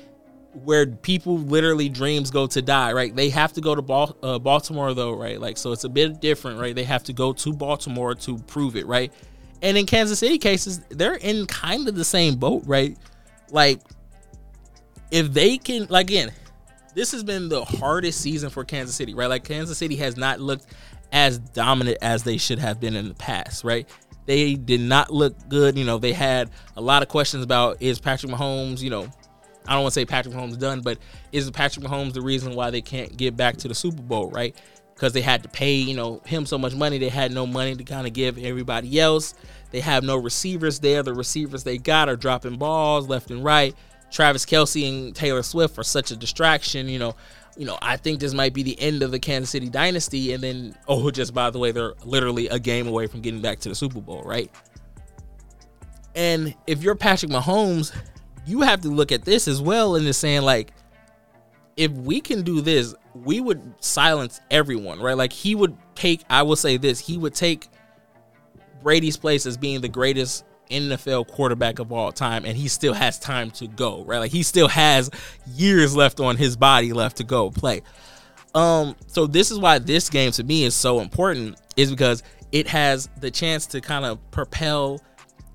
D: where people literally dreams go to die, right? They have to go to Bal- uh, Baltimore though, right? Like so it's a bit different, right? They have to go to Baltimore to prove it, right? And in Kansas City cases, they're in kind of the same boat, right? Like if they can like again, this has been the hardest season for Kansas City, right? Like Kansas City has not looked as dominant as they should have been in the past, right? They did not look good. You know, they had a lot of questions about is Patrick Mahomes, you know, I don't want to say Patrick Mahomes done, but is Patrick Mahomes the reason why they can't get back to the Super Bowl, right? Because they had to pay, you know, him so much money, they had no money to kind of give everybody else. They have no receivers there. The receivers they got are dropping balls left and right. Travis Kelce and Taylor Swift are such a distraction, you know. you know, I think this might be the end of the Kansas City dynasty. And then, oh, just by the way, they're literally a game away from getting back to the Super Bowl, right? And if you're Patrick Mahomes, you have to look at this as well and just saying, like, if we can do this, we would silence everyone, right? Like, he would take, I will say this, he would take Brady's place as being the greatest NFL quarterback of all time, and he still has time to go, right? Like he still has years left on his body left to go play. Um, so this is why this game to me is so important, is because it has the chance to kind of propel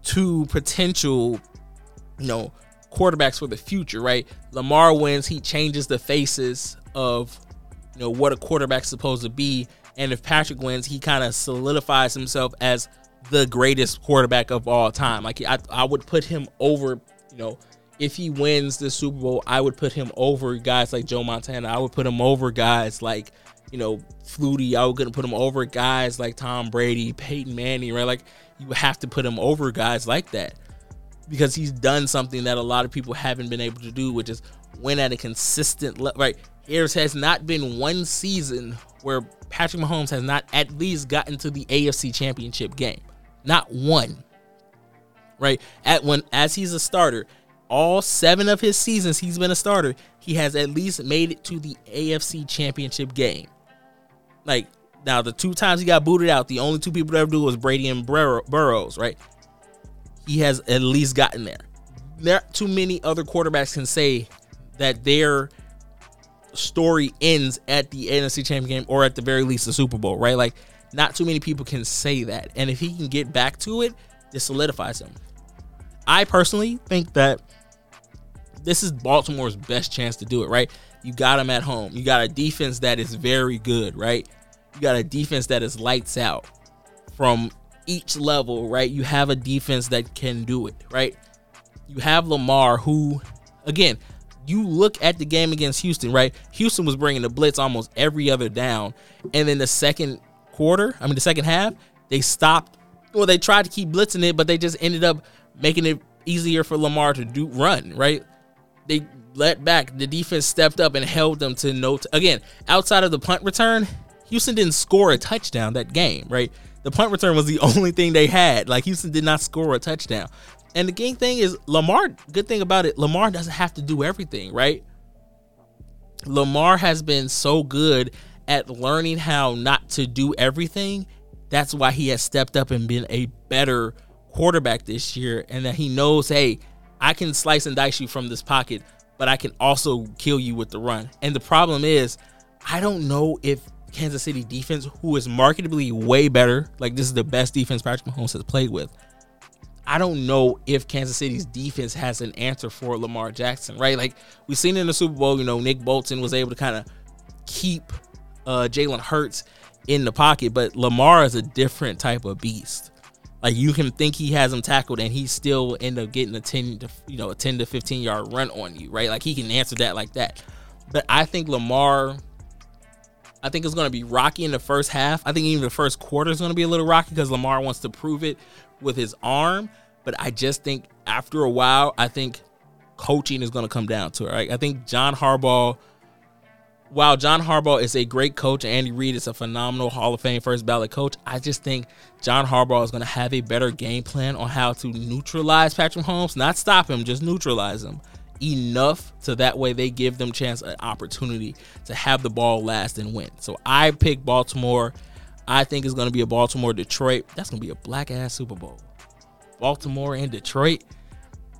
D: two potential, you know, quarterbacks for the future, right? Lamar wins, he changes the faces of you know what a quarterback's supposed to be. And if Patrick wins, he kind of solidifies himself as the greatest quarterback of all time. Like I, I would put him over, you know, if he wins the Super Bowl, I would put him over guys like Joe Montana. I would put him over guys like, you know, Flutie. I would gonna put him over guys like Tom Brady, Peyton Manning, right? Like you have to put him over guys like that because he's done something that a lot of people haven't been able to do, which is win at a consistent level. Right? There has not been one season where Patrick Mahomes has not at least gotten to the AFC Championship game. Not one. Right? At when as he's a starter, all seven of his seasons he's been a starter, he has at least made it to the AFC championship game. Like now the two times he got booted out, the only two people that ever do was Brady and Bur- Burrows, right? He has at least gotten there. There too many other quarterbacks can say that their story ends at the NFC championship game or at the very least the Super Bowl, right? Like not too many people can say that. And if he can get back to it, this solidifies him. I personally think that this is Baltimore's best chance to do it, right? You got him at home. You got a defense that is very good, right? You got a defense that is lights out from each level, right? You have a defense that can do it, right? You have Lamar, who, again, you look at the game against Houston, right? Houston was bringing the blitz almost every other down. And then the second quarter, I mean the second half, they stopped. Well, they tried to keep blitzing it, but they just ended up making it easier for Lamar to do run. Right? They let back. The defense stepped up and held them to no. T- again, outside of the punt return, Houston didn't score a touchdown that game. Right? The punt return was the only thing they had. Like Houston did not score a touchdown. And the game thing is Lamar. Good thing about it, Lamar doesn't have to do everything. Right? Lamar has been so good at learning how not to do everything. That's why he has stepped up and been a better quarterback this year, and that he knows, hey, I can slice and dice you from this pocket, but I can also kill you with the run. And the problem is, I don't know if Kansas City defense, who is marketably way better, like this is the best defense Patrick Mahomes has played with. I don't know if Kansas City's defense has an answer for Lamar Jackson, right? Like we've seen in the Super Bowl, you know, Nick Bolton was able to kind of keep uh, Jalen Hurts in the pocket, but Lamar is a different type of beast. Like you can think he has him tackled, and he still end up getting a ten to you know a ten to fifteen yard run on you, right? Like he can answer that like that. But I think Lamar, I think it's going to be rocky in the first half. I think even the first quarter is going to be a little rocky because Lamar wants to prove it with his arm. But I just think after a while, I think coaching is going to come down to it. Right? I think John Harbaugh while John Harbaugh is a great coach and Andy Reid is a phenomenal Hall of Fame first ballot coach, I just think John Harbaugh is going to have a better game plan on how to neutralize Patrick Mahomes, not stop him, just neutralize him enough so that way they give them chance an opportunity to have the ball last and win. So I pick Baltimore. I think it's going to be a Baltimore Detroit. That's going to be a black ass Super Bowl. Baltimore and Detroit.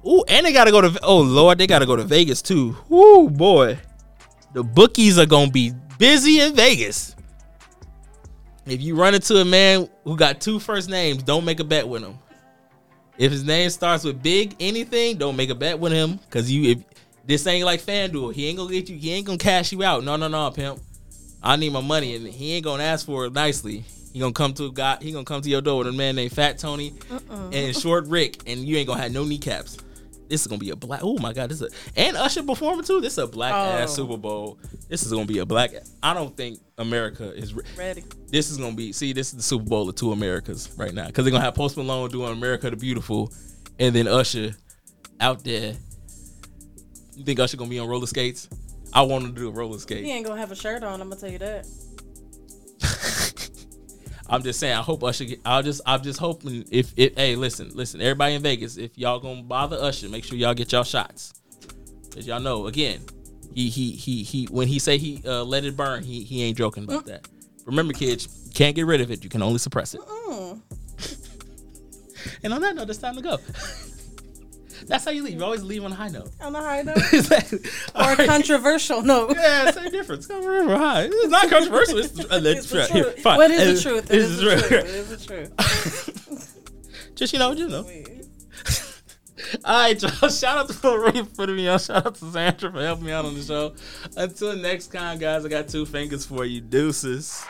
D: Ooh, and they got to go to oh lord, they got to go to Vegas too. Ooh boy the bookies are gonna be busy in Vegas. If you run into a man who got two first names, don't make a bet with him. If his name starts with big anything, don't make a bet with him. Cause you if this ain't like FanDuel, he ain't gonna get you, he ain't gonna cash you out. No, no, no, pimp. I need my money and he ain't gonna ask for it nicely. He gonna come to a guy, he gonna come to your door with a man named Fat Tony uh-uh. and Short Rick, and you ain't gonna have no kneecaps this is gonna be a black. Oh my god, this is a, and Usher performing too. This is a black oh. ass Super Bowl. This is gonna be a black. I don't think America is re-
E: ready.
D: This is gonna be. See, this is the Super Bowl of two Americas right now because they're gonna have Post Malone doing America the Beautiful, and then Usher out there. You think Usher gonna be on roller skates? I want him to do a roller skate.
E: He ain't gonna have a shirt on. I'm gonna tell you that.
D: I'm just saying. I hope Usher. Get, I'll just. I'm just hoping if it. Hey, listen, listen. Everybody in Vegas, if y'all gonna bother Usher, make sure y'all get y'all shots. Cause y'all know again, he he he he. When he say he uh, let it burn, he he ain't joking about that. Remember, kids, you can't get rid of it. You can only suppress it. and on that note, it's time to go. That's how you leave. You always leave on a high note.
E: On a high note.
D: exactly.
E: or
D: All
E: a
D: right.
E: controversial note.
D: Yeah, same difference. Come remember, hi. It's not controversial. It's, the- uh,
E: It's the
D: here, fine.
E: What is
D: It's-
E: the truth? It
D: This
E: is the truth. It is the truth.
D: Just you know, you know. All right, y'all. Shout out to Reed for putting me on. Shout out to Sandra for helping me out on the show. Until next time, guys, I got two fingers for you. Deuces.